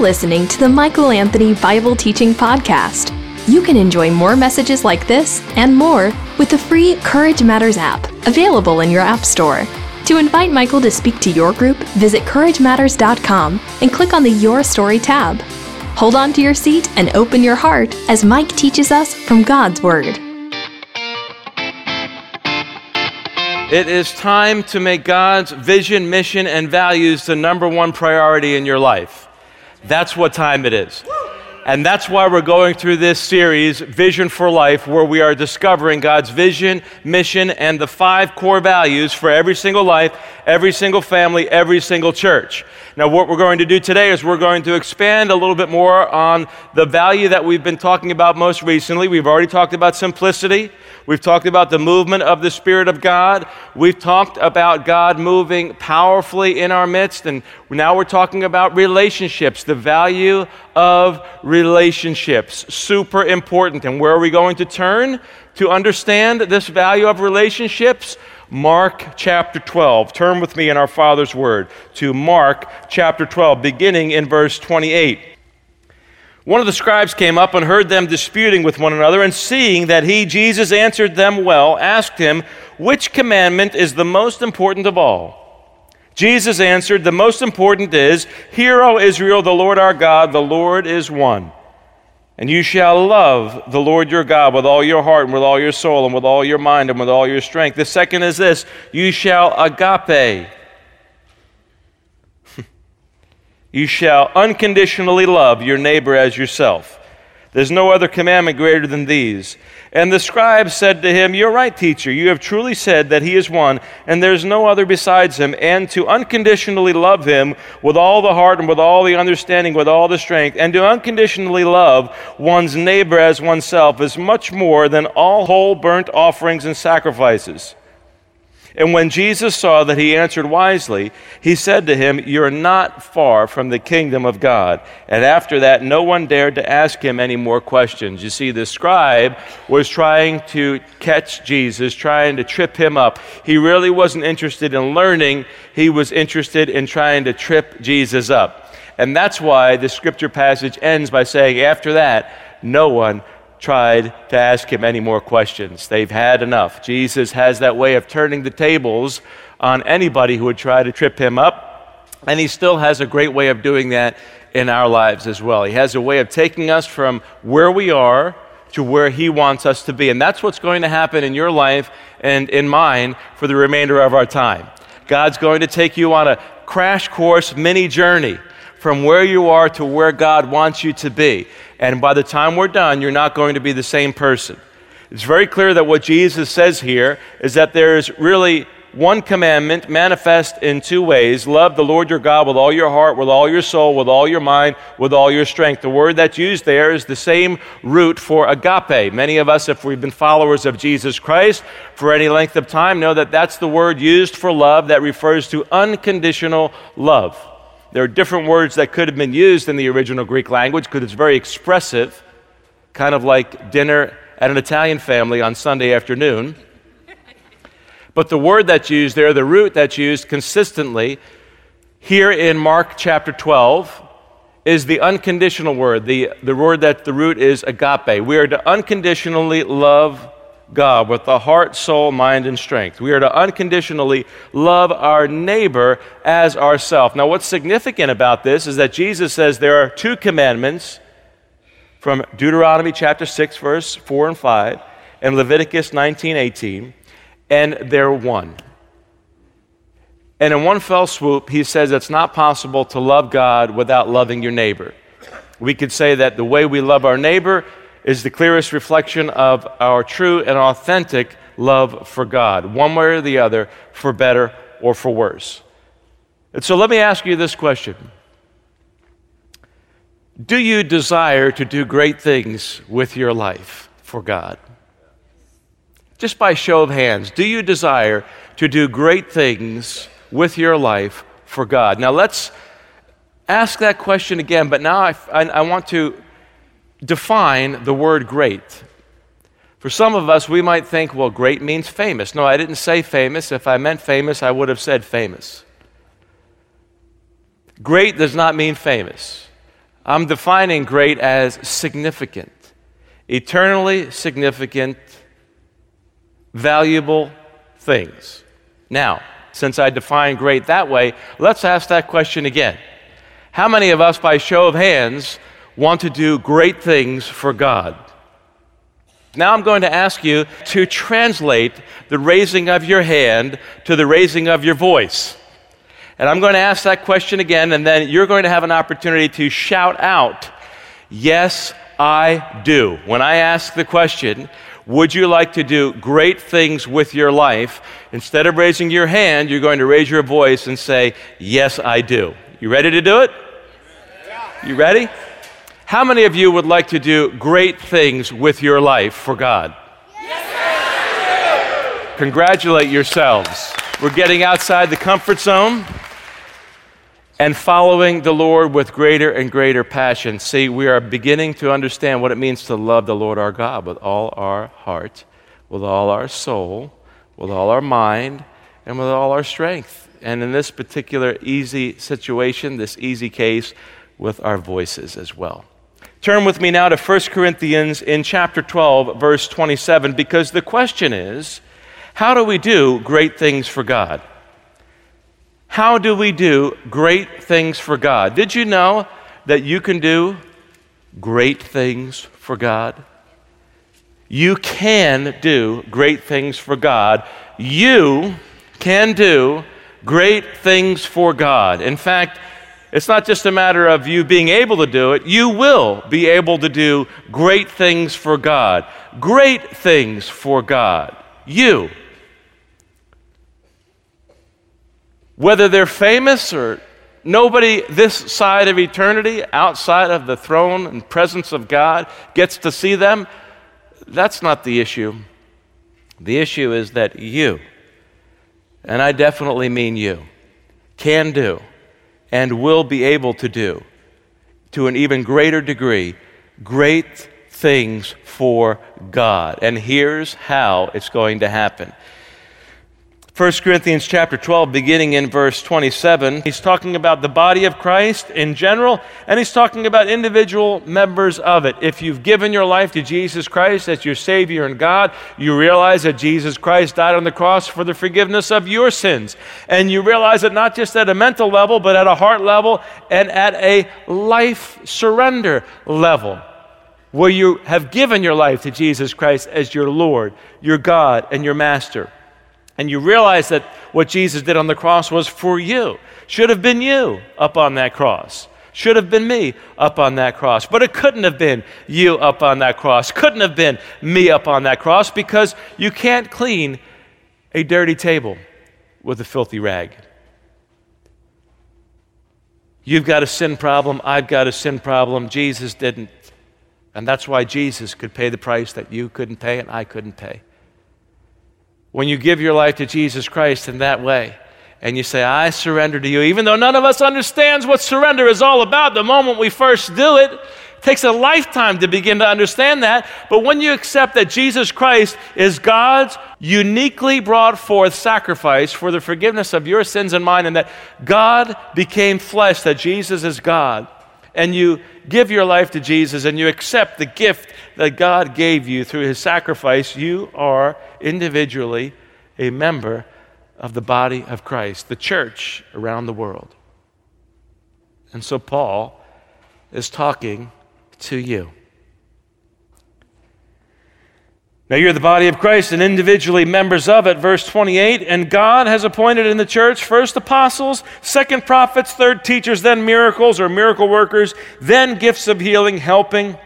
listening to the Michael Anthony Bible Teaching Podcast. You can enjoy more messages like this and more with the free Courage Matters app, available in your App Store. To invite Michael to speak to your group, visit CourageMatters.com and click on the Your Story tab. Hold on to your seat and open your heart as Mike teaches us from God's Word. It is time to make God's vision, mission, and values the number one priority in your life. That's what time it is. And that's why we're going through this series, Vision for Life, where we are discovering God's vision, mission, and the five core values for every single life, every single family, every single church. Now, what we're going to do today is we're going to expand a little bit more on the value that we've been talking about most recently. We've already talked about simplicity. We've talked about the movement of the Spirit of God. We've talked about God moving powerfully in our midst. And now we're talking about relationships, the value of relationships. Super important. And where are we going to turn to understand this value of relationships? Mark chapter 12. Turn with me in our Father's Word to Mark chapter 12, beginning in verse 28. One of the scribes came up and heard them disputing with one another, and seeing that he, Jesus, answered them well, asked him, Which commandment is the most important of all? Jesus answered, The most important is, Hear, O Israel, the Lord our God, the Lord is one. And you shall love the Lord your God with all your heart and with all your soul and with all your mind and with all your strength. The second is this you shall agape. you shall unconditionally love your neighbor as yourself. There's no other commandment greater than these. And the scribe said to him, You're right, teacher. You have truly said that he is one, and there's no other besides him, and to unconditionally love him with all the heart and with all the understanding, with all the strength, and to unconditionally love one's neighbor as oneself is much more than all whole burnt offerings and sacrifices. And when Jesus saw that he answered wisely, he said to him, You're not far from the kingdom of God. And after that, no one dared to ask him any more questions. You see, the scribe was trying to catch Jesus, trying to trip him up. He really wasn't interested in learning, he was interested in trying to trip Jesus up. And that's why the scripture passage ends by saying, After that, no one tried to ask him any more questions. They've had enough. Jesus has that way of turning the tables on anybody who would try to trip him up, and he still has a great way of doing that in our lives as well. He has a way of taking us from where we are to where he wants us to be. And that's what's going to happen in your life and in mine for the remainder of our time. God's going to take you on a crash course mini journey from where you are to where God wants you to be. And by the time we're done, you're not going to be the same person. It's very clear that what Jesus says here is that there's really one commandment manifest in two ways love the Lord your God with all your heart, with all your soul, with all your mind, with all your strength. The word that's used there is the same root for agape. Many of us, if we've been followers of Jesus Christ for any length of time, know that that's the word used for love that refers to unconditional love. There are different words that could have been used in the original Greek language because it's very expressive, kind of like dinner at an Italian family on Sunday afternoon. But the word that's used there, the root that's used consistently here in Mark chapter 12, is the unconditional word. The, the word that the root is agape. We are to unconditionally love God with the heart, soul, mind, and strength. We are to unconditionally love our neighbor as ourself. Now, what's significant about this is that Jesus says there are two commandments from Deuteronomy chapter 6, verse 4 and 5, and Leviticus 19, 18, and they're one. And in one fell swoop, he says it's not possible to love God without loving your neighbor. We could say that the way we love our neighbor is the clearest reflection of our true and authentic love for God, one way or the other, for better or for worse. And so let me ask you this question Do you desire to do great things with your life for God? Just by show of hands, do you desire to do great things with your life for God? Now let's ask that question again, but now I, I, I want to define the word great. For some of us, we might think, well, great means famous. No, I didn't say famous. If I meant famous, I would have said famous. Great does not mean famous. I'm defining great as significant, eternally significant, valuable things. Now, since I define great that way, let's ask that question again. How many of us, by show of hands, want to do great things for God? Now I'm going to ask you to translate the raising of your hand to the raising of your voice. And I'm going to ask that question again, and then you're going to have an opportunity to shout out, Yes, I do. When I ask the question, would you like to do great things with your life? Instead of raising your hand, you're going to raise your voice and say, Yes, I do. You ready to do it? You ready? How many of you would like to do great things with your life for God? Yes, Congratulate yourselves. We're getting outside the comfort zone and following the Lord with greater and greater passion. See, we are beginning to understand what it means to love the Lord our God with all our heart, with all our soul, with all our mind, and with all our strength. And in this particular easy situation, this easy case, with our voices as well. Turn with me now to 1 Corinthians in chapter 12, verse 27, because the question is how do we do great things for God? How do we do great things for God? Did you know that you can do great things for God? You can do great things for God. You can do great things for God. In fact, it's not just a matter of you being able to do it, you will be able to do great things for God. Great things for God. You. Whether they're famous or nobody this side of eternity, outside of the throne and presence of God, gets to see them, that's not the issue. The issue is that you, and I definitely mean you, can do and will be able to do to an even greater degree great things for God. And here's how it's going to happen. 1 Corinthians chapter 12, beginning in verse 27, he's talking about the body of Christ in general, and he's talking about individual members of it. If you've given your life to Jesus Christ as your Savior and God, you realize that Jesus Christ died on the cross for the forgiveness of your sins. And you realize it not just at a mental level, but at a heart level and at a life surrender level where you have given your life to Jesus Christ as your Lord, your God, and your Master and you realize that what Jesus did on the cross was for you. Should have been you up on that cross. Should have been me up on that cross. But it couldn't have been you up on that cross. Couldn't have been me up on that cross because you can't clean a dirty table with a filthy rag. You've got a sin problem. I've got a sin problem. Jesus didn't. And that's why Jesus could pay the price that you couldn't pay and I couldn't pay when you give your life to Jesus Christ in that way and you say, I surrender to you, even though none of us understands what surrender is all about the moment we first do it. It takes a lifetime to begin to understand that. But when you accept that Jesus Christ is God's uniquely brought forth sacrifice for the forgiveness of your sins and mine, and that God became flesh, that Jesus is God, and you give your life to Jesus and you accept the gift that God gave you through his sacrifice, you are individually a member of the body of Christ, the church around the world. And so Paul is talking to you. Now you're the body of Christ and individually members of it. Verse 28 And God has appointed in the church first apostles, second prophets, third teachers, then miracles or miracle workers, then gifts of healing, helping,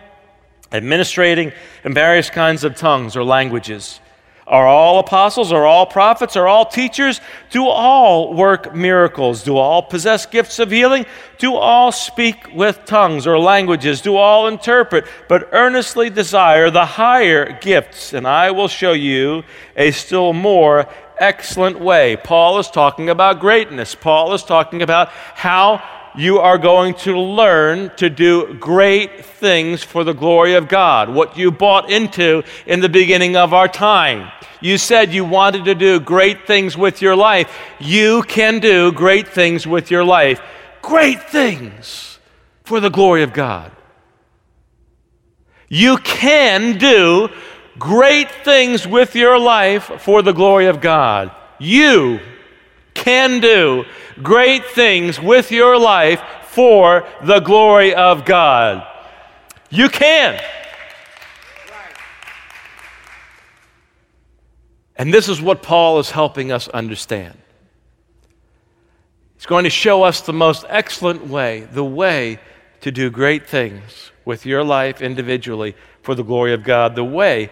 administrating, and various kinds of tongues or languages. Are all apostles? Are all prophets? Are all teachers? Do all work miracles? Do all possess gifts of healing? Do all speak with tongues or languages? Do all interpret? But earnestly desire the higher gifts, and I will show you a still more excellent way. Paul is talking about greatness. Paul is talking about how you are going to learn to do great things for the glory of God. What you bought into in the beginning of our time. You said you wanted to do great things with your life. You can do great things with your life. Great things for the glory of God. You can do great things with your life for the glory of God. You can do great things with your life for the glory of God. You can. And this is what Paul is helping us understand. He's going to show us the most excellent way, the way to do great things with your life individually for the glory of God, the way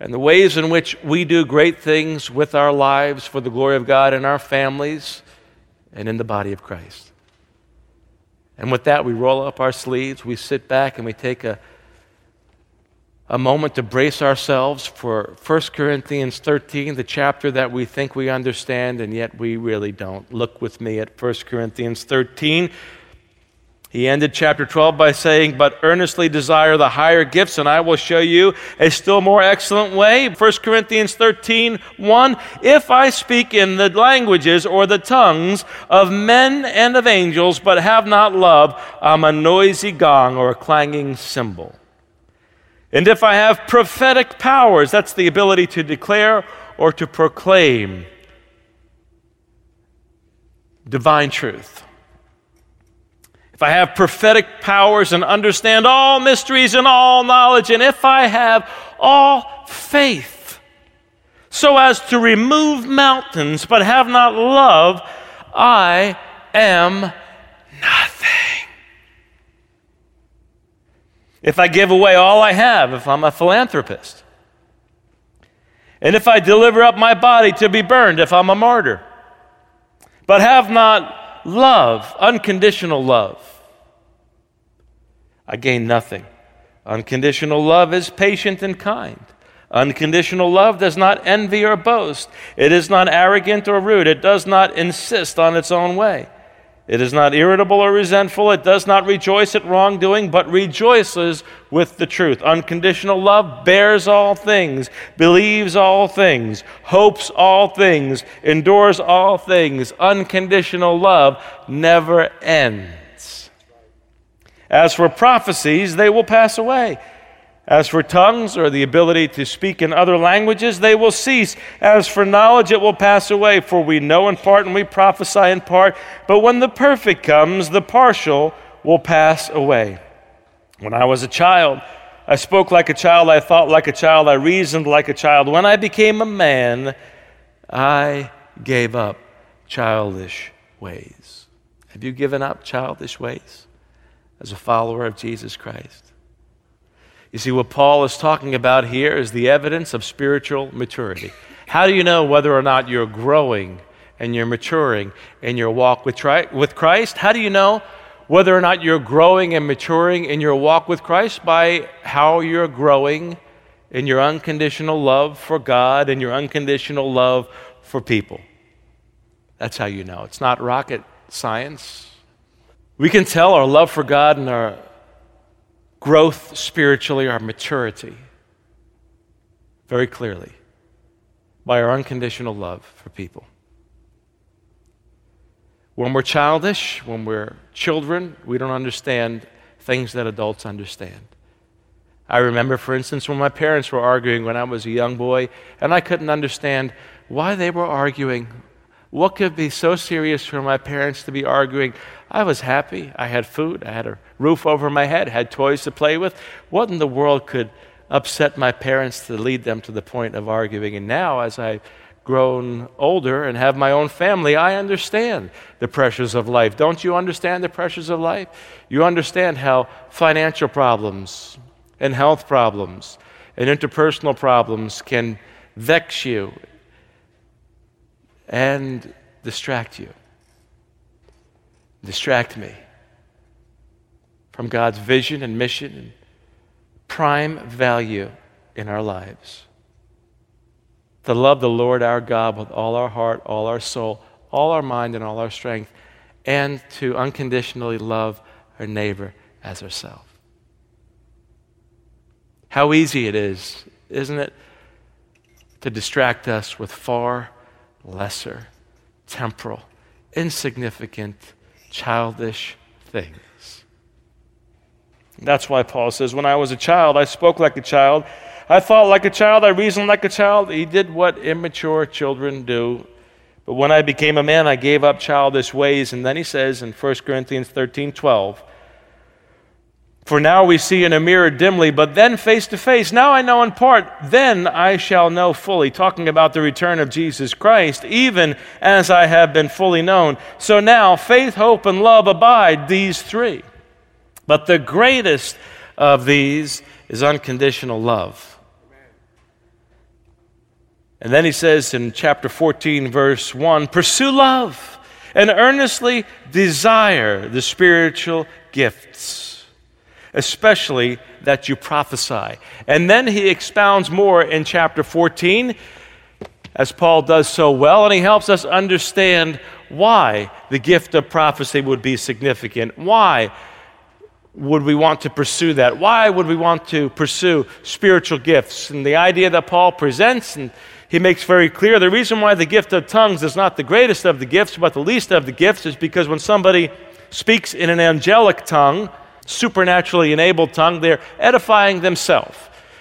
and the ways in which we do great things with our lives for the glory of God in our families and in the body of Christ. And with that, we roll up our sleeves, we sit back, and we take a, a moment to brace ourselves for 1 Corinthians 13, the chapter that we think we understand, and yet we really don't. Look with me at 1 Corinthians 13, he ended chapter 12 by saying, But earnestly desire the higher gifts, and I will show you a still more excellent way. 1 Corinthians 13 1 If I speak in the languages or the tongues of men and of angels, but have not love, I'm a noisy gong or a clanging cymbal. And if I have prophetic powers, that's the ability to declare or to proclaim divine truth I have prophetic powers and understand all mysteries and all knowledge, and if I have all faith, so as to remove mountains, but have not love, I am nothing. If I give away all I have, if I'm a philanthropist, and if I deliver up my body to be burned, if I'm a martyr, but have not love, unconditional love, I gain nothing. Unconditional love is patient and kind. Unconditional love does not envy or boast. It is not arrogant or rude. It does not insist on its own way. It is not irritable or resentful. It does not rejoice at wrongdoing, but rejoices with the truth. Unconditional love bears all things, believes all things, hopes all things, endures all things. Unconditional love never ends. As for prophecies, they will pass away. As for tongues or the ability to speak in other languages, they will cease. As for knowledge, it will pass away, for we know in part and we prophesy in part. But when the perfect comes, the partial will pass away. When I was a child, I spoke like a child, I thought like a child, I reasoned like a child. When I became a man, I gave up childish ways. Have you given up childish ways as a follower of Jesus Christ? You see, what Paul is talking about here is the evidence of spiritual maturity. How do you know whether or not you're growing and you're maturing in your walk with Christ? How do you know whether or not you're growing and maturing in your walk with Christ? By how you're growing in your unconditional love for God and your unconditional love for people. That's how you know. It's not rocket science. We can tell our love for God and our growth spiritually, our maturity, very clearly by our unconditional love for people. When we're childish, when we're children, we don't understand things that adults understand. I remember, for instance, when my parents were arguing when I was a young boy, and I couldn't understand why they were arguing. What could be so serious for my parents to be arguing I was happy. I had food. I had a roof over my head, had toys to play with. What in the world could upset my parents to lead them to the point of arguing? And now, as I've grown older and have my own family, I understand the pressures of life. Don't you understand the pressures of life? You understand how financial problems and health problems and interpersonal problems can vex you and distract you distract me from God's vision and mission and prime value in our lives. To love the Lord our God with all our heart, all our soul, all our mind, and all our strength, and to unconditionally love our neighbor as ourselves. How easy it is, isn't it, to distract us with far lesser, temporal, insignificant childish things. That's why Paul says, When I was a child, I spoke like a child. I thought like a child. I reasoned like a child. He did what immature children do. But when I became a man, I gave up childish ways. And then he says in 1 Corinthians 13 12, For now we see in a mirror dimly, but then face to face. Now I know in part, then I shall know fully. Talking about the return of Jesus Christ, even as I have been fully known. So now faith, hope, and love abide, these three. But the greatest of these is unconditional love. And then he says in chapter 14, verse 1 pursue love and earnestly desire the spiritual gifts, especially that you prophesy. And then he expounds more in chapter 14, as Paul does so well, and he helps us understand why the gift of prophecy would be significant, why would we want to pursue that? Why would we want to pursue spiritual gifts? And the idea that Paul presents, and he makes very clear the reason why the gift of tongues is not the greatest of the gifts, but the least of the gifts, is because when somebody speaks in an angelic tongue, supernaturally enabled tongue, they're edifying themselves.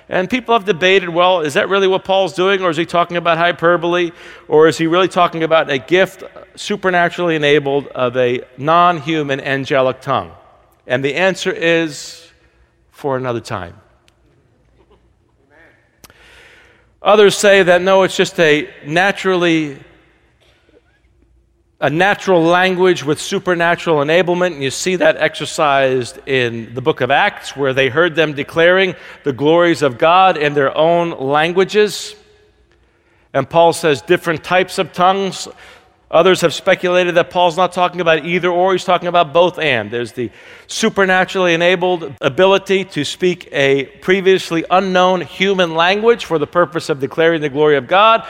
And people have debated well, is that really what Paul's doing, or is he talking about hyperbole, or is he really talking about a gift supernaturally enabled of a non human angelic tongue? And the answer is for another time. Others say that no, it's just a naturally a natural language with supernatural enablement. And you see that exercised in the book of Acts, where they heard them declaring the glories of God in their own languages. And Paul says different types of tongues. Others have speculated that Paul's not talking about either or, he's talking about both and. There's the supernaturally enabled ability to speak a previously unknown human language for the purpose of declaring the glory of God,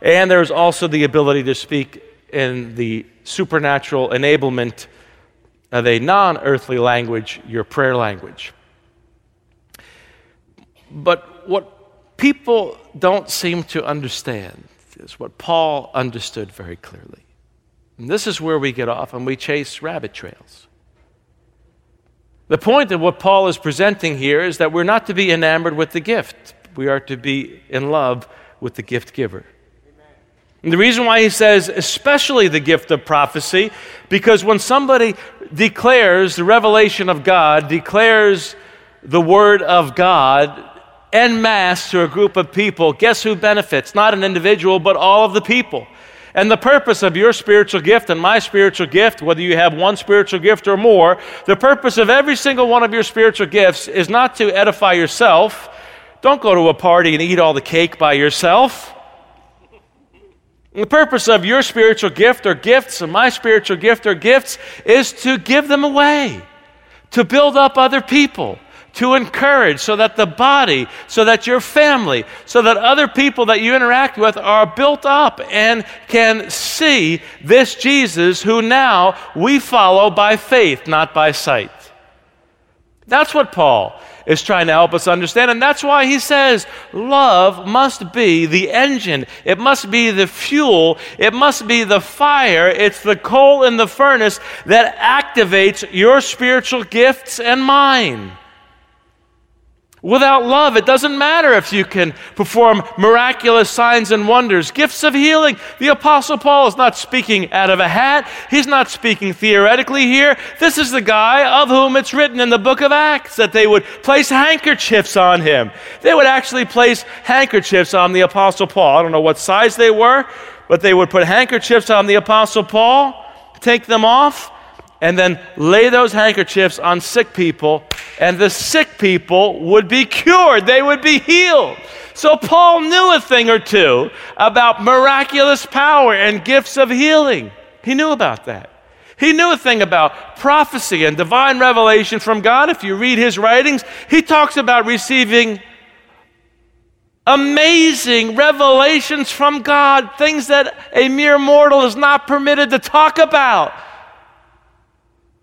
and there's also the ability to speak in the supernatural enablement of a non earthly language, your prayer language. But what people don't seem to understand is what Paul understood very clearly. And this is where we get off and we chase rabbit trails. The point of what Paul is presenting here is that we're not to be enamored with the gift, we are to be in love with the gift giver. And the reason why he says, especially the gift of prophecy, because when somebody declares the revelation of God, declares the word of God, en masse to a group of people, guess who benefits? Not an individual, but all of the people. And the purpose of your spiritual gift and my spiritual gift, whether you have one spiritual gift or more, the purpose of every single one of your spiritual gifts is not to edify yourself. Don't go to a party and eat all the cake by yourself. The purpose of your spiritual gift or gifts and my spiritual gift or gifts is to give them away, to build up other people, to encourage so that the body, so that your family, so that other people that you interact with are built up and can see this Jesus who now we follow by faith, not by sight. That's what Paul is trying to help us understand. And that's why he says love must be the engine, it must be the fuel, it must be the fire, it's the coal in the furnace that activates your spiritual gifts and mine. Without love, it doesn't matter if you can perform miraculous signs and wonders, gifts of healing. The Apostle Paul is not speaking out of a hat, he's not speaking theoretically here. This is the guy of whom it's written in the book of Acts that they would place handkerchiefs on him. They would actually place handkerchiefs on the Apostle Paul. I don't know what size they were, but they would put handkerchiefs on the Apostle Paul, take them off, and then lay those handkerchiefs on sick people, and the sick people would be cured. They would be healed. So Paul knew a thing or two about miraculous power and gifts of healing. He knew about that. He knew a thing about prophecy and divine revelation from God. If you read his writings, he talks about receiving amazing revelations from God, things that a mere mortal is not permitted to talk about.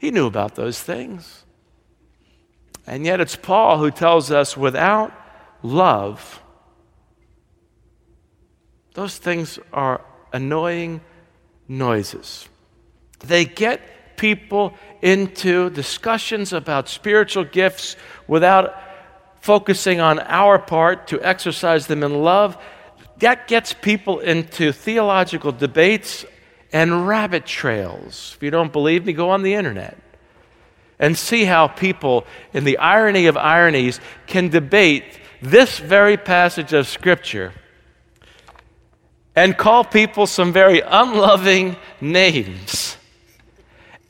He knew about those things. And yet it's Paul who tells us without love, those things are annoying noises. They get people into discussions about spiritual gifts without focusing on our part to exercise them in love, that gets people into theological debates and rabbit trails. If you don't believe me, go on the internet and see how people, in the irony of ironies, can debate this very passage of Scripture and call people some very unloving names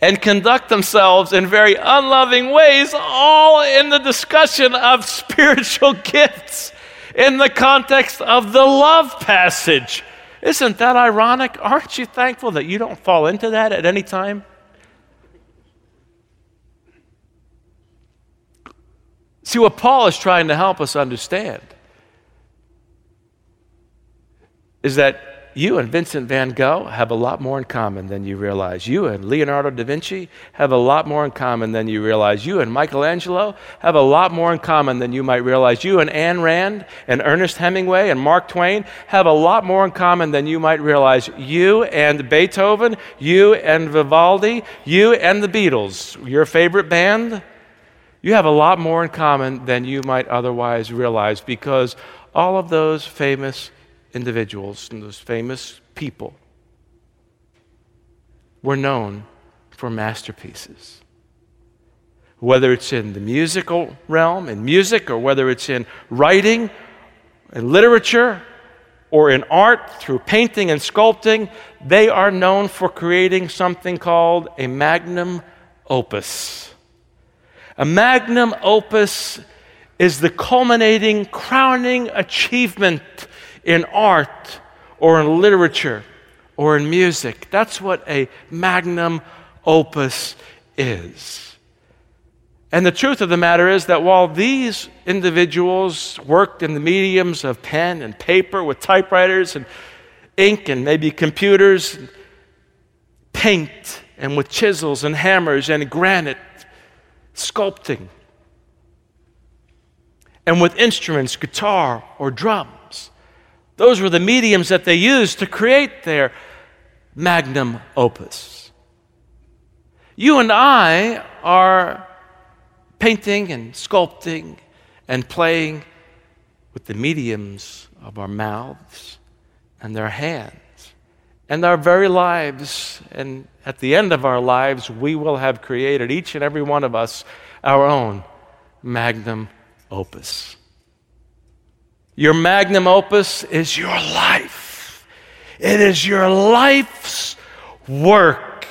and conduct themselves in very unloving ways, all in the discussion of spiritual gifts in the context of the love passage. Isn't that ironic? Aren't you thankful that you don't fall into that at any time? See, what Paul is trying to help us understand is that you and Vincent van Gogh have a lot more in common than you realize. You and Leonardo da Vinci have a lot more in common than you realize. You and Michelangelo have a lot more in common than you might realize. You and Ayn Rand and Ernest Hemingway and Mark Twain have a lot more in common than you might realize. You and Beethoven, you and Vivaldi, you and the Beatles, your favorite band, you have a lot more in common than you might otherwise realize because all of those famous individuals and those famous people were known for masterpieces. Whether it's in the musical realm, in music, or whether it's in writing in literature, or in art through painting and sculpting, they are known for creating something called a magnum opus. A magnum opus is the culminating, crowning achievement in art or in literature or in music. That's what a magnum opus is. And the truth of the matter is that while these individuals worked in the mediums of pen and paper with typewriters and ink and maybe computers, paint and with chisels and hammers and granite, sculpting, and with instruments, guitar or drum, those were the mediums that they used to create their magnum opus. You and I are painting and sculpting and playing with the mediums of our mouths and their hands and our very lives. And at the end of our lives, we will have created, each and every one of us, our own magnum opus. Your magnum opus is your life. It is your life's work.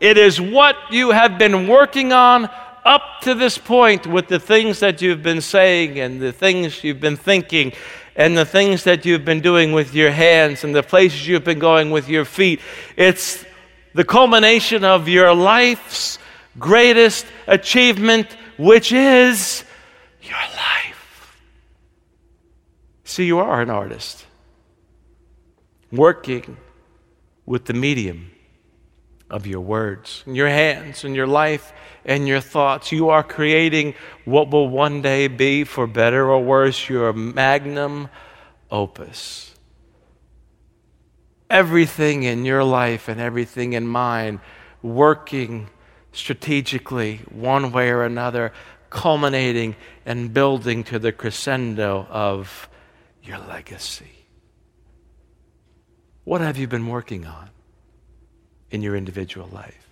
It is what you have been working on up to this point with the things that you've been saying and the things you've been thinking and the things that you've been doing with your hands and the places you've been going with your feet. It's the culmination of your life's greatest achievement, which is your life. See, you are an artist working with the medium of your words and your hands and your life and your thoughts. You are creating what will one day be, for better or worse, your magnum opus. Everything in your life and everything in mine working strategically, one way or another, culminating and building to the crescendo of your legacy. What have you been working on in your individual life?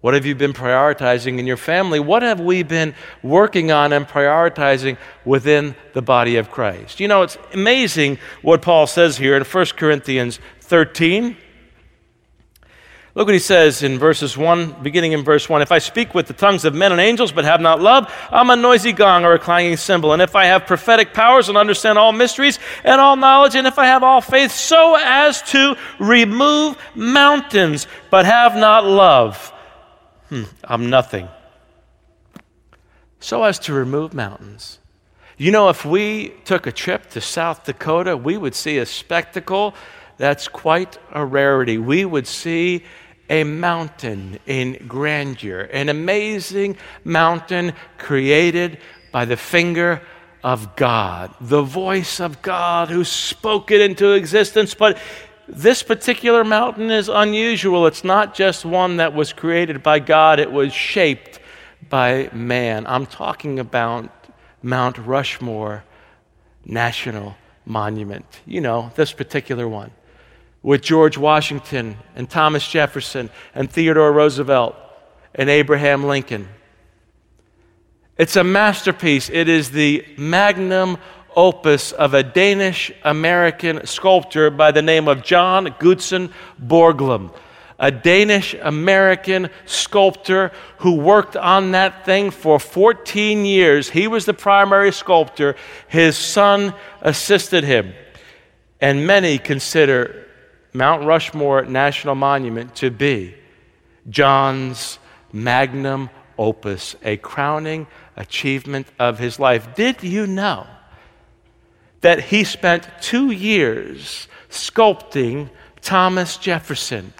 What have you been prioritizing in your family? What have we been working on and prioritizing within the body of Christ? You know, it's amazing what Paul says here in 1 Corinthians 13. Look what he says in verses 1, beginning in verse 1. If I speak with the tongues of men and angels but have not love, I'm a noisy gong or a clanging cymbal. And if I have prophetic powers and understand all mysteries and all knowledge, and if I have all faith so as to remove mountains but have not love, hmm, I'm nothing. So as to remove mountains. You know, if we took a trip to South Dakota, we would see a spectacle that's quite a rarity. We would see a mountain in grandeur, an amazing mountain created by the finger of God, the voice of God who spoke it into existence. But this particular mountain is unusual. It's not just one that was created by God, it was shaped by man. I'm talking about Mount Rushmore National Monument. You know, this particular one with George Washington and Thomas Jefferson and Theodore Roosevelt and Abraham Lincoln. It's a masterpiece. It is the magnum opus of a Danish American sculptor by the name of John Gutzon Borglum, a Danish American sculptor who worked on that thing for 14 years. He was the primary sculptor, his son assisted him. And many consider Mount Rushmore National Monument to be John's magnum opus, a crowning achievement of his life. Did you know that he spent two years sculpting Thomas Jefferson?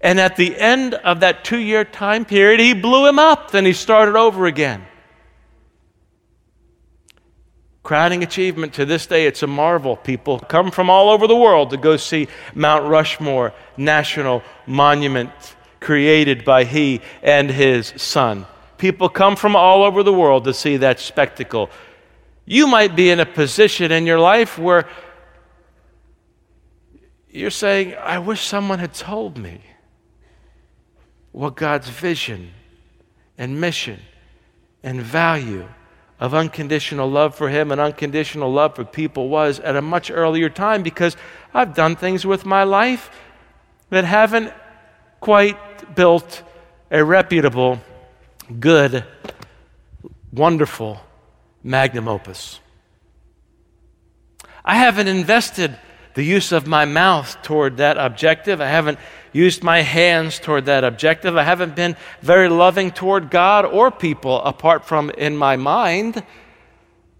And at the end of that two year time period, he blew him up, then he started over again. Crowning achievement to this day, it's a marvel. People come from all over the world to go see Mount Rushmore National Monument created by he and his son. People come from all over the world to see that spectacle. You might be in a position in your life where you're saying, I wish someone had told me what God's vision and mission and value of unconditional love for Him and unconditional love for people was at a much earlier time because I've done things with my life that haven't quite built a reputable, good, wonderful magnum opus. I haven't invested the use of my mouth toward that objective. I haven't used my hands toward that objective. I haven't been very loving toward God or people apart from in my mind,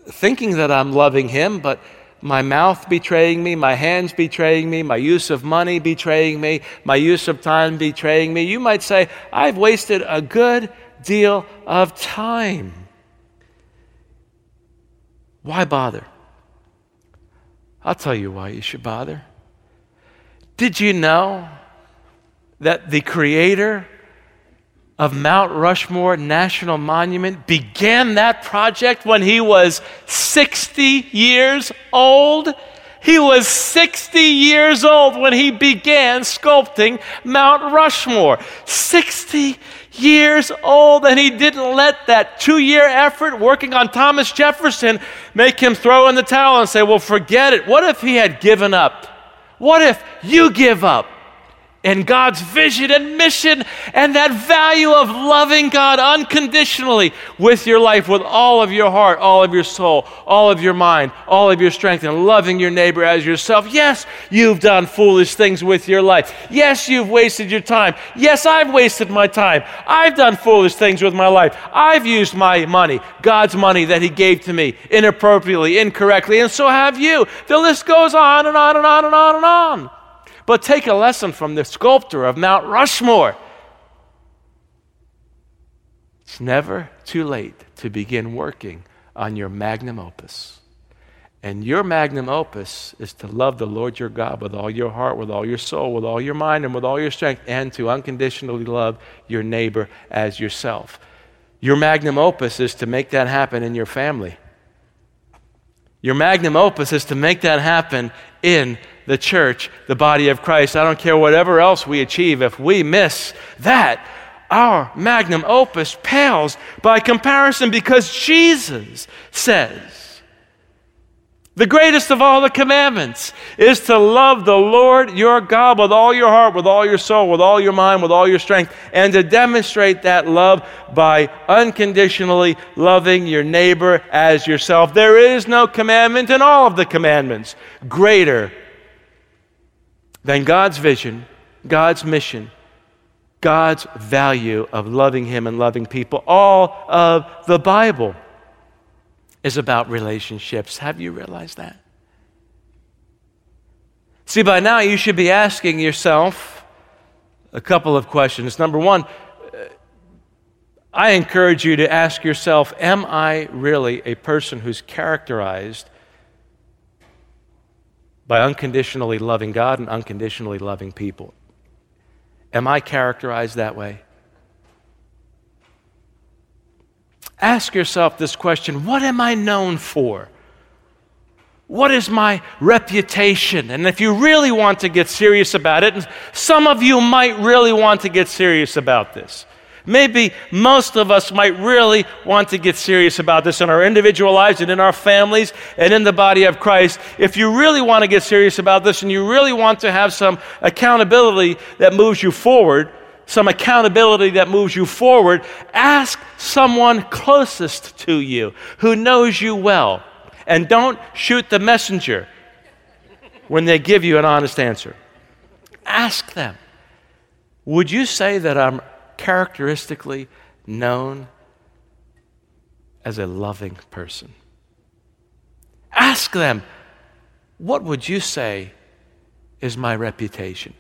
thinking that I'm loving Him, but my mouth betraying me, my hands betraying me, my use of money betraying me, my use of time betraying me. You might say, I've wasted a good deal of time. Why bother? I'll tell you why you should bother. Did you know that the creator of Mount Rushmore National Monument began that project when he was 60 years old. He was 60 years old when he began sculpting Mount Rushmore. 60 years old, and he didn't let that two year effort working on Thomas Jefferson make him throw in the towel and say, Well, forget it. What if he had given up? What if you give up? And God's vision and mission and that value of loving God unconditionally with your life, with all of your heart, all of your soul, all of your mind, all of your strength, and loving your neighbor as yourself. Yes, you've done foolish things with your life. Yes, you've wasted your time. Yes, I've wasted my time. I've done foolish things with my life. I've used my money, God's money that He gave to me, inappropriately, incorrectly, and so have you. The list goes on and on and on and on and on. But take a lesson from the sculptor of Mount Rushmore. It's never too late to begin working on your magnum opus. And your magnum opus is to love the Lord your God with all your heart, with all your soul, with all your mind, and with all your strength, and to unconditionally love your neighbor as yourself. Your magnum opus is to make that happen in your family. Your magnum opus is to make that happen in the church, the body of Christ. I don't care whatever else we achieve, if we miss that, our magnum opus pales by comparison because Jesus says, the greatest of all the commandments is to love the Lord your God with all your heart, with all your soul, with all your mind, with all your strength, and to demonstrate that love by unconditionally loving your neighbor as yourself. There is no commandment in all of the commandments greater than God's vision, God's mission, God's value of loving Him and loving people. All of the Bible is about relationships. Have you realized that? See, by now you should be asking yourself a couple of questions. Number one, uh, I encourage you to ask yourself Am I really a person who's characterized by unconditionally loving God and unconditionally loving people. Am I characterized that way? Ask yourself this question What am I known for? What is my reputation? And if you really want to get serious about it, and some of you might really want to get serious about this. Maybe most of us might really want to get serious about this in our individual lives and in our families and in the body of Christ. If you really want to get serious about this and you really want to have some accountability that moves you forward, some accountability that moves you forward, ask someone closest to you who knows you well. And don't shoot the messenger when they give you an honest answer. Ask them, would you say that I'm characteristically known as a loving person? Ask them, what would you say is my reputation?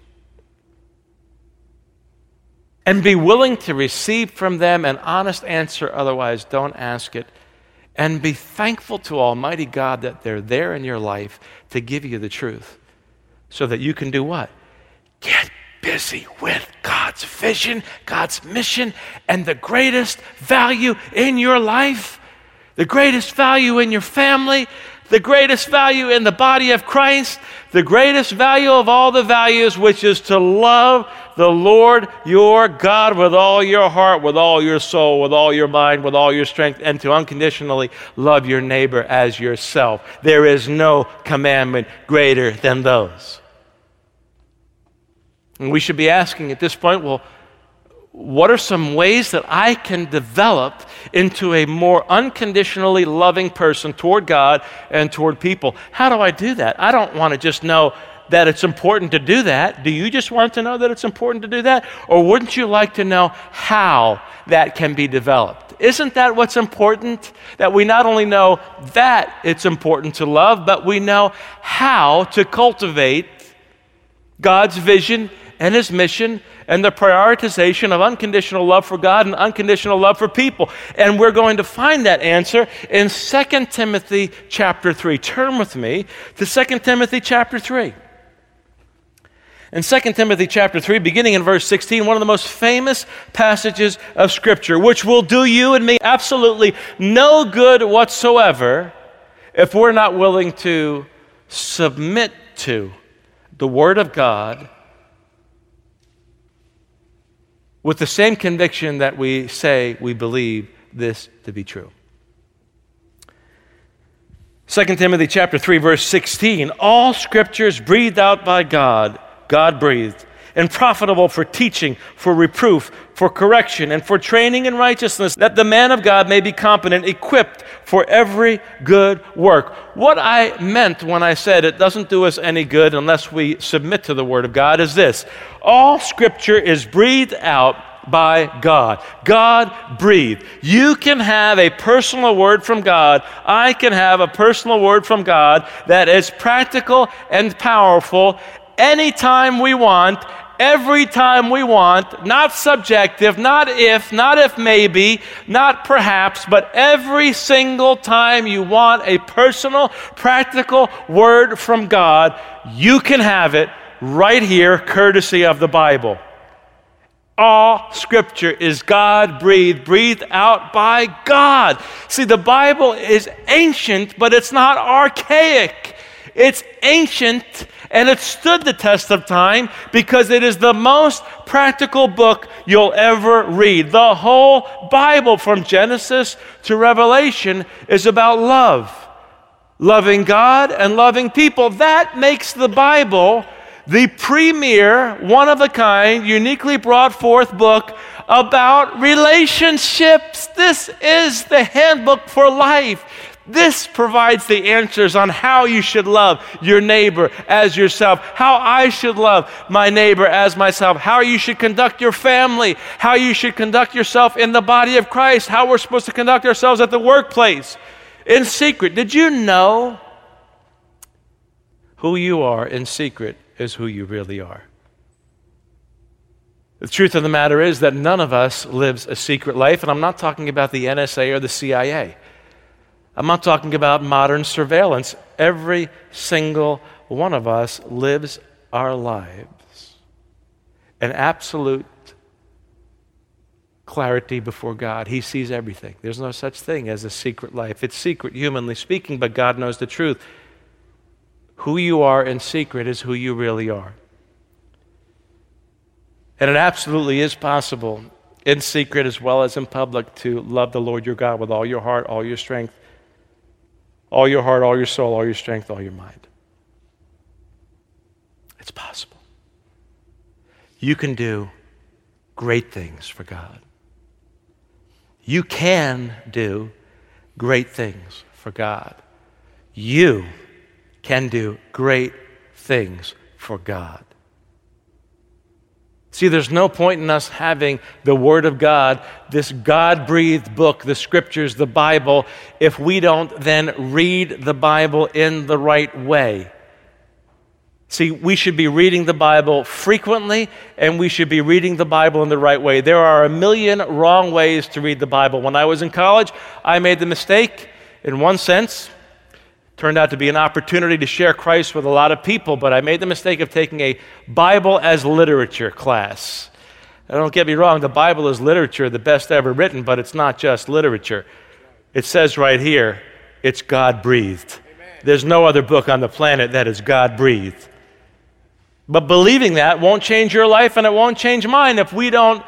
And be willing to receive from them an honest answer, otherwise, don't ask it. And be thankful to Almighty God that they're there in your life to give you the truth so that you can do what? Get busy with God's vision, God's mission, and the greatest value in your life, the greatest value in your family, the greatest value in the body of Christ, the greatest value of all the values, which is to love the Lord your God with all your heart, with all your soul, with all your mind, with all your strength, and to unconditionally love your neighbor as yourself. There is no commandment greater than those. And we should be asking at this point, well, what are some ways that I can develop into a more unconditionally loving person toward God and toward people? How do I do that? I don't want to just know that it's important to do that. Do you just want to know that it's important to do that? Or wouldn't you like to know how that can be developed? Isn't that what's important? That we not only know that it's important to love, but we know how to cultivate God's vision and his mission and the prioritization of unconditional love for God and unconditional love for people. And we're going to find that answer in 2 Timothy chapter 3. Turn with me to 2 Timothy chapter 3. In 2 Timothy chapter 3, beginning in verse 16, one of the most famous passages of Scripture, which will do you and me absolutely no good whatsoever if we're not willing to submit to the Word of God with the same conviction that we say we believe this to be true. 2 Timothy chapter 3 verse 16 all scriptures breathed out by God. God breathed and profitable for teaching for reproof for correction and for training in righteousness that the man of God may be competent equipped for every good work what I meant when I said it doesn't do us any good unless we submit to the word of God is this all scripture is breathed out by God. God breathed. You can have a personal word from God. I can have a personal word from God that is practical and powerful anytime we want, every time we want, not subjective, not if, not if maybe, not perhaps, but every single time you want a personal, practical word from God, you can have it right here, courtesy of the Bible. All scripture is God breathed, breathed out by God. See, the Bible is ancient, but it's not archaic. It's ancient and it stood the test of time because it is the most practical book you'll ever read. The whole Bible, from Genesis to Revelation, is about love. Loving God and loving people. That makes the Bible the premier, one of a kind, uniquely brought forth book about relationships. This is the handbook for life. This provides the answers on how you should love your neighbor as yourself, how I should love my neighbor as myself, how you should conduct your family, how you should conduct yourself in the body of Christ, how we're supposed to conduct ourselves at the workplace in secret. Did you know who you are in secret is who you really are? The truth of the matter is that none of us lives a secret life, and I'm not talking about the NSA or the CIA. I'm not talking about modern surveillance. Every single one of us lives our lives in absolute clarity before God. He sees everything. There's no such thing as a secret life. It's secret, humanly speaking, but God knows the truth. Who you are in secret is who you really are. And it absolutely is possible, in secret as well as in public, to love the Lord your God with all your heart, all your strength, all your heart, all your soul, all your strength, all your mind. It's possible. You can do great things for God. You can do great things for God. You can do great things for God. See, there's no point in us having the Word of God, this God breathed book, the Scriptures, the Bible, if we don't then read the Bible in the right way. See, we should be reading the Bible frequently, and we should be reading the Bible in the right way. There are a million wrong ways to read the Bible. When I was in college, I made the mistake, in one sense, turned out to be an opportunity to share Christ with a lot of people, but I made the mistake of taking a Bible as literature class. Now, don't get me wrong, the Bible is literature, the best ever written, but it's not just literature. It says right here, it's God breathed. There's no other book on the planet that is God breathed. But believing that won't change your life and it won't change mine if we don't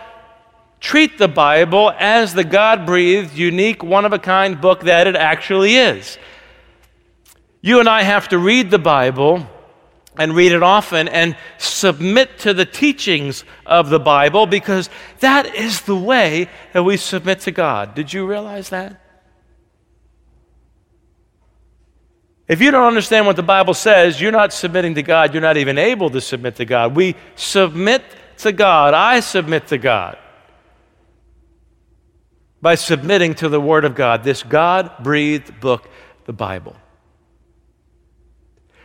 treat the Bible as the God breathed, unique, one of a kind book that it actually is. You and I have to read the Bible and read it often and submit to the teachings of the Bible because that is the way that we submit to God. Did you realize that? If you don't understand what the Bible says, you're not submitting to God. You're not even able to submit to God. We submit to God. I submit to God by submitting to the Word of God, this God breathed book, the Bible.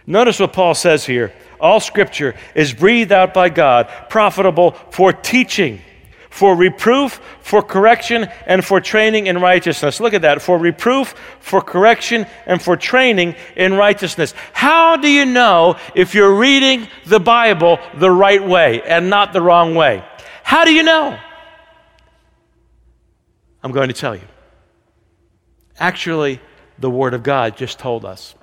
Notice what Paul says here. All scripture is breathed out by God, profitable for teaching, for reproof, for correction, and for training in righteousness. Look at that. For reproof, for correction, and for training in righteousness. How do you know if you're reading the Bible the right way and not the wrong way? How do you know? I'm going to tell you. Actually, the Word of God just told us.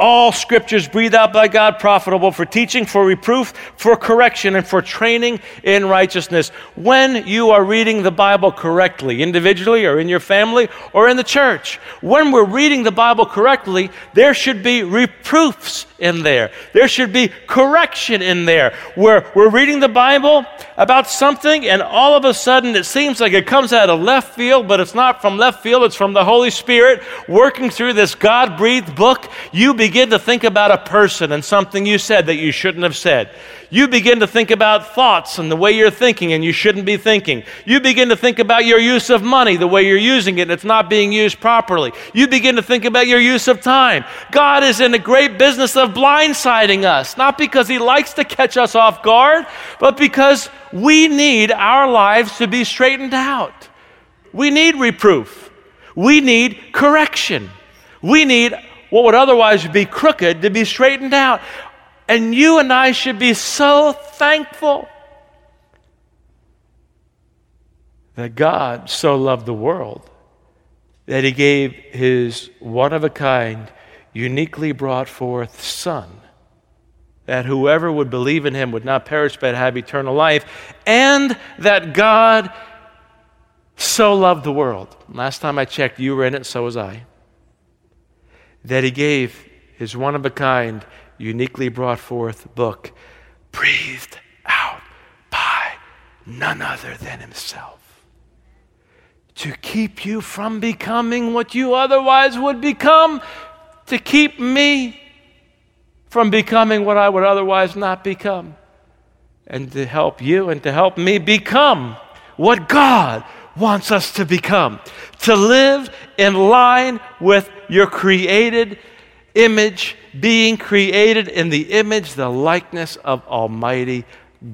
All scriptures breathed out by God, profitable for teaching, for reproof, for correction, and for training in righteousness. When you are reading the Bible correctly, individually or in your family or in the church, when we're reading the Bible correctly, there should be reproofs in there. There should be correction in there. Where we're reading the Bible about something, and all of a sudden it seems like it comes out of left field, but it's not from left field, it's from the Holy Spirit working through this God breathed book. You begin begin to think about a person and something you said that you shouldn't have said. You begin to think about thoughts and the way you're thinking and you shouldn't be thinking. You begin to think about your use of money, the way you're using it and it's not being used properly. You begin to think about your use of time. God is in the great business of blindsiding us, not because He likes to catch us off guard, but because we need our lives to be straightened out. We need reproof. We need correction. We need what would otherwise be crooked to be straightened out. And you and I should be so thankful that God so loved the world that he gave his one of a kind, uniquely brought forth Son, that whoever would believe in him would not perish but have eternal life, and that God so loved the world. Last time I checked, you were in it, so was I that he gave his one of a kind, uniquely brought forth book, breathed out by none other than himself. To keep you from becoming what you otherwise would become, to keep me from becoming what I would otherwise not become, and to help you and to help me become what God wants us to become. To live in line with your created image, being created in the image, the likeness of Almighty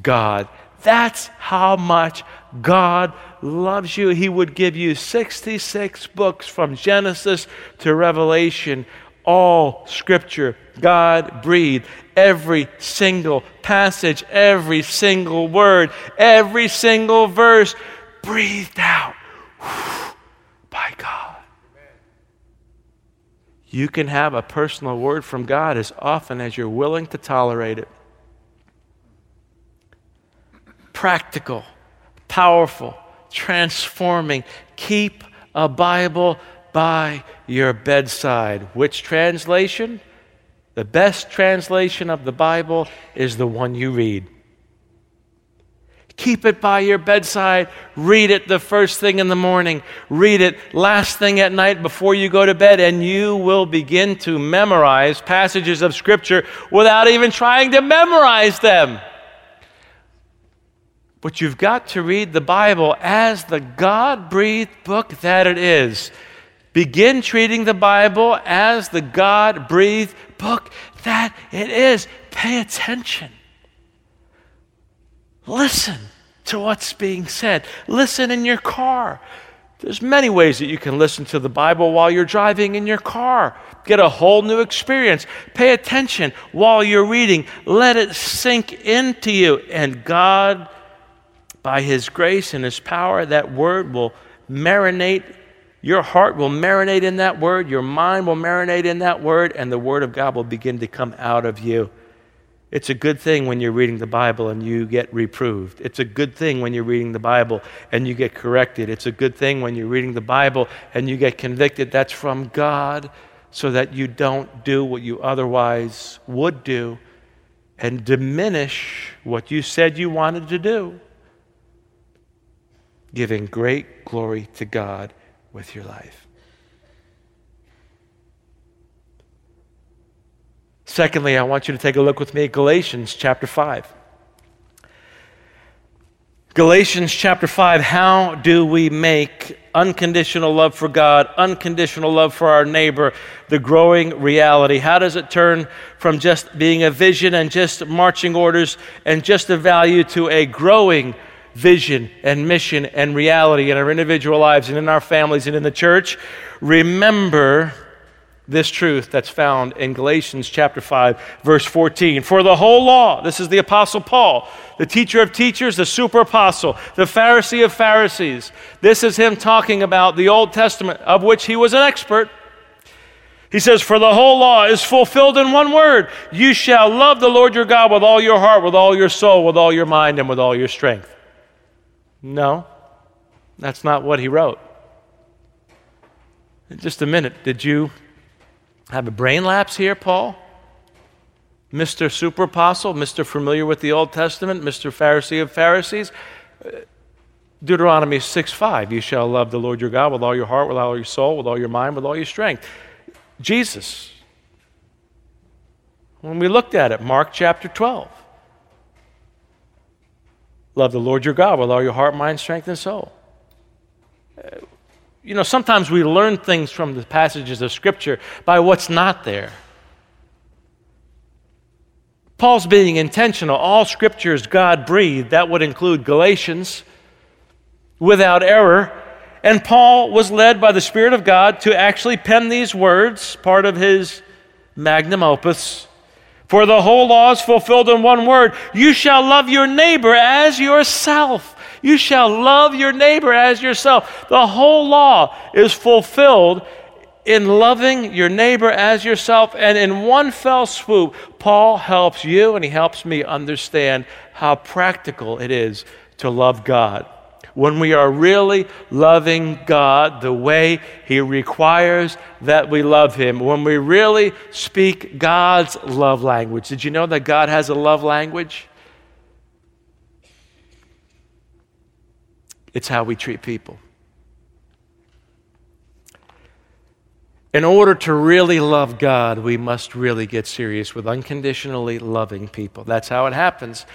God. That's how much God loves you. He would give you 66 books from Genesis to Revelation, all scripture, God breathed. Every single passage, every single word, every single verse breathed out by God. You can have a personal word from God as often as you're willing to tolerate it. Practical, powerful, transforming. Keep a Bible by your bedside. Which translation? The best translation of the Bible is the one you read. Keep it by your bedside. Read it the first thing in the morning. Read it last thing at night before you go to bed, and you will begin to memorize passages of Scripture without even trying to memorize them. But you've got to read the Bible as the God breathed book that it is. Begin treating the Bible as the God breathed book that it is. Pay attention. Listen to what's being said. Listen in your car. There's many ways that you can listen to the Bible while you're driving in your car. Get a whole new experience. Pay attention while you're reading. Let it sink into you. And God, by His grace and His power, that word will marinate. Your heart will marinate in that word. Your mind will marinate in that word. And the word of God will begin to come out of you. It's a good thing when you're reading the Bible and you get reproved. It's a good thing when you're reading the Bible and you get corrected. It's a good thing when you're reading the Bible and you get convicted. That's from God so that you don't do what you otherwise would do and diminish what you said you wanted to do, giving great glory to God with your life. Secondly, I want you to take a look with me at Galatians chapter 5. Galatians chapter 5 How do we make unconditional love for God, unconditional love for our neighbor, the growing reality? How does it turn from just being a vision and just marching orders and just a value to a growing vision and mission and reality in our individual lives and in our families and in the church? Remember this truth that's found in Galatians chapter 5 verse 14 for the whole law this is the apostle Paul the teacher of teachers the super apostle the pharisee of pharisees this is him talking about the old testament of which he was an expert. He says for the whole law is fulfilled in one word you shall love the Lord your God with all your heart with all your soul with all your mind and with all your strength. No that's not what he wrote. In just a minute did you have a brain lapse here, Paul? Mr. Super Apostle, Mr. Familiar with the Old Testament, Mr. Pharisee of Pharisees? Uh, Deuteronomy 6 5, you shall love the Lord your God with all your heart, with all your soul, with all your mind, with all your strength. Jesus, when we looked at it, Mark chapter 12. Love the Lord your God with all your heart, mind, strength, and soul uh, you know, sometimes we learn things from the passages of Scripture by what's not there. Paul's being intentional. All Scripture is God breathed. That would include Galatians without error. And Paul was led by the Spirit of God to actually pen these words, part of his magnum opus. For the whole law is fulfilled in one word you shall love your neighbor as yourself. You shall love your neighbor as yourself. The whole law is fulfilled in loving your neighbor as yourself. And in one fell swoop, Paul helps you and he helps me understand how practical it is to love God. When we are really loving God the way He requires that we love Him, when we really speak God's love language. Did you know that God has a love language? It's how we treat people. In order to really love God, we must really get serious with unconditionally loving people. That's how it happens.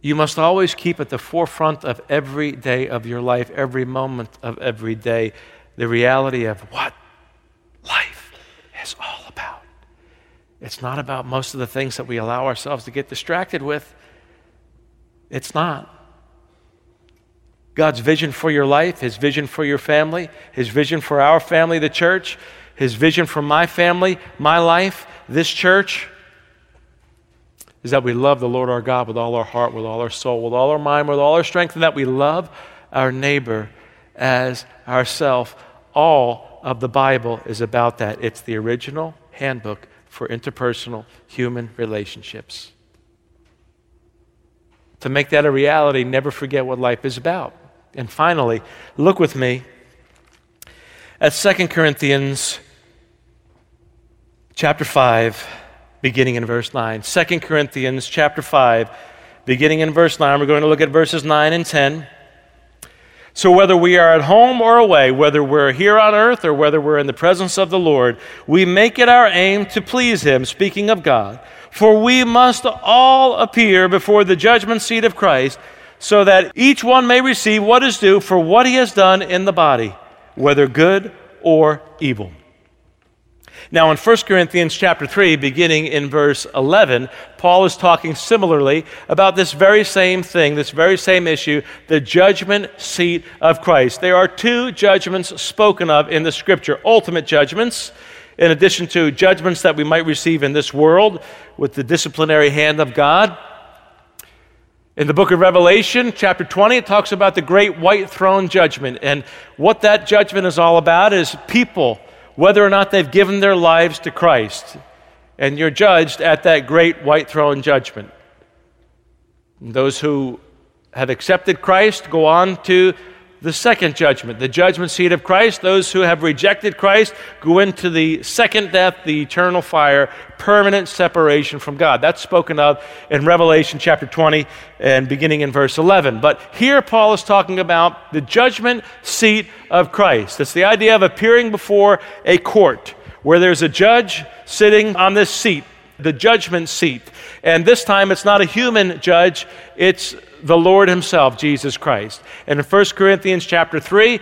You must always keep at the forefront of every day of your life, every moment of every day, the reality of what life is all about. It's not about most of the things that we allow ourselves to get distracted with. It's not. God's vision for your life, His vision for your family, His vision for our family, the church, His vision for my family, my life, this church, is that we love the Lord our God with all our heart, with all our soul, with all our mind, with all our strength, and that we love our neighbor as ourself. All of the Bible is about that. It's the original handbook for interpersonal human relationships. To make that a reality, never forget what life is about. And finally, look with me at 2 Corinthians chapter 5 beginning in verse 9. 2 Corinthians chapter 5 beginning in verse 9. We're going to look at verses 9 and 10. So, whether we are at home or away, whether we're here on earth or whether we're in the presence of the Lord, we make it our aim to please Him, speaking of God. For we must all appear before the judgment seat of Christ so that each one may receive what is due for what he has done in the body, whether good or evil. Now, in 1 Corinthians chapter 3, beginning in verse 11, Paul is talking similarly about this very same thing, this very same issue, the judgment seat of Christ. There are two judgments spoken of in the scripture ultimate judgments, in addition to judgments that we might receive in this world with the disciplinary hand of God. In the book of Revelation, chapter 20, it talks about the great white throne judgment. And what that judgment is all about is people, whether or not they've given their lives to Christ. And you're judged at that great white throne judgment. And those who have accepted Christ go on to the second judgment, the judgment seat of Christ. Those who have rejected Christ go into the second death, the eternal fire, permanent separation from God. That's spoken of in Revelation chapter 20 and beginning in verse 11. But here Paul is talking about the judgment seat of Christ. It's the idea of appearing before a court where there's a judge sitting on this seat, the judgment seat. And this time it's not a human judge, it's the Lord himself, Jesus Christ. And in 1 Corinthians chapter 3,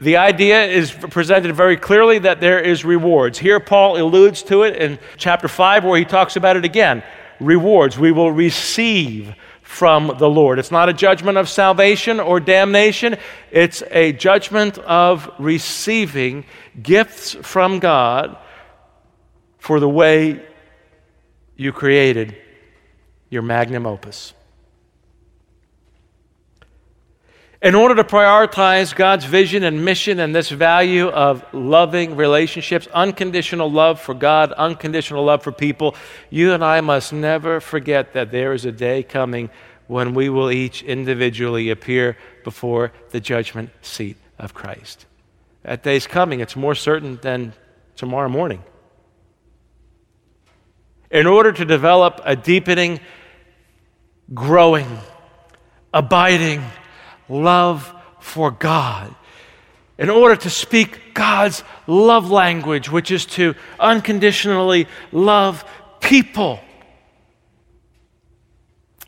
the idea is presented very clearly that there is rewards. Here Paul alludes to it in chapter 5 where he talks about it again. Rewards we will receive from the Lord. It's not a judgment of salvation or damnation, it's a judgment of receiving gifts from God for the way you created your magnum opus. In order to prioritize God's vision and mission and this value of loving relationships, unconditional love for God, unconditional love for people, you and I must never forget that there is a day coming when we will each individually appear before the judgment seat of Christ. That day's coming. It's more certain than tomorrow morning. In order to develop a deepening, growing, abiding, love for God. In order to speak God's love language, which is to unconditionally love people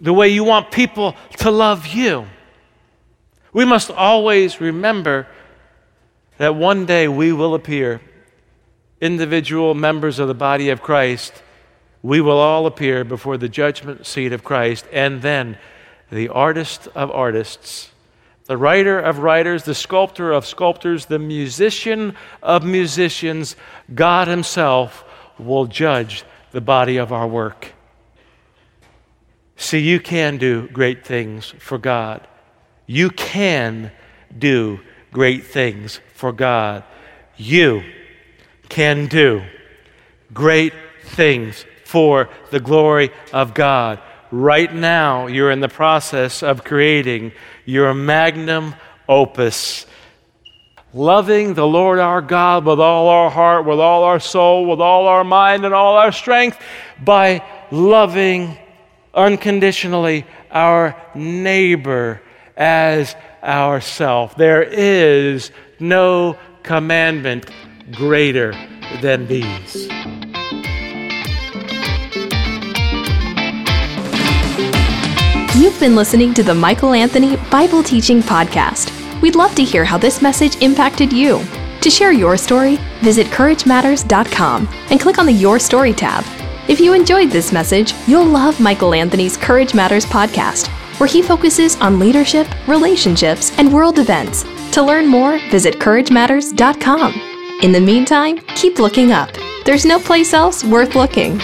the way you want people to love you. We must always remember that one day we will appear, individual members of the body of Christ, we will all appear before the judgment seat of Christ, and then the artist of artists the writer of writers, the sculptor of sculptors, the musician of musicians, God Himself will judge the body of our work. See, you can do great things for God. You can do great things for God. You can do great things for the glory of God. Right now, you're in the process of creating your magnum opus. Loving the Lord our God with all our heart, with all our soul, with all our mind, and all our strength by loving unconditionally our neighbor as ourself. There is no commandment greater than these. You've been listening to the Michael Anthony Bible Teaching Podcast. We'd love to hear how this message impacted you. To share your story, visit CourageMatters.com and click on the Your Story tab. If you enjoyed this message, you'll love Michael Anthony's Courage Matters podcast. where he focuses on leadership, relationships, and world events. To learn more, visit CourageMatters.com. In the meantime, keep looking up. There's no place else worth looking.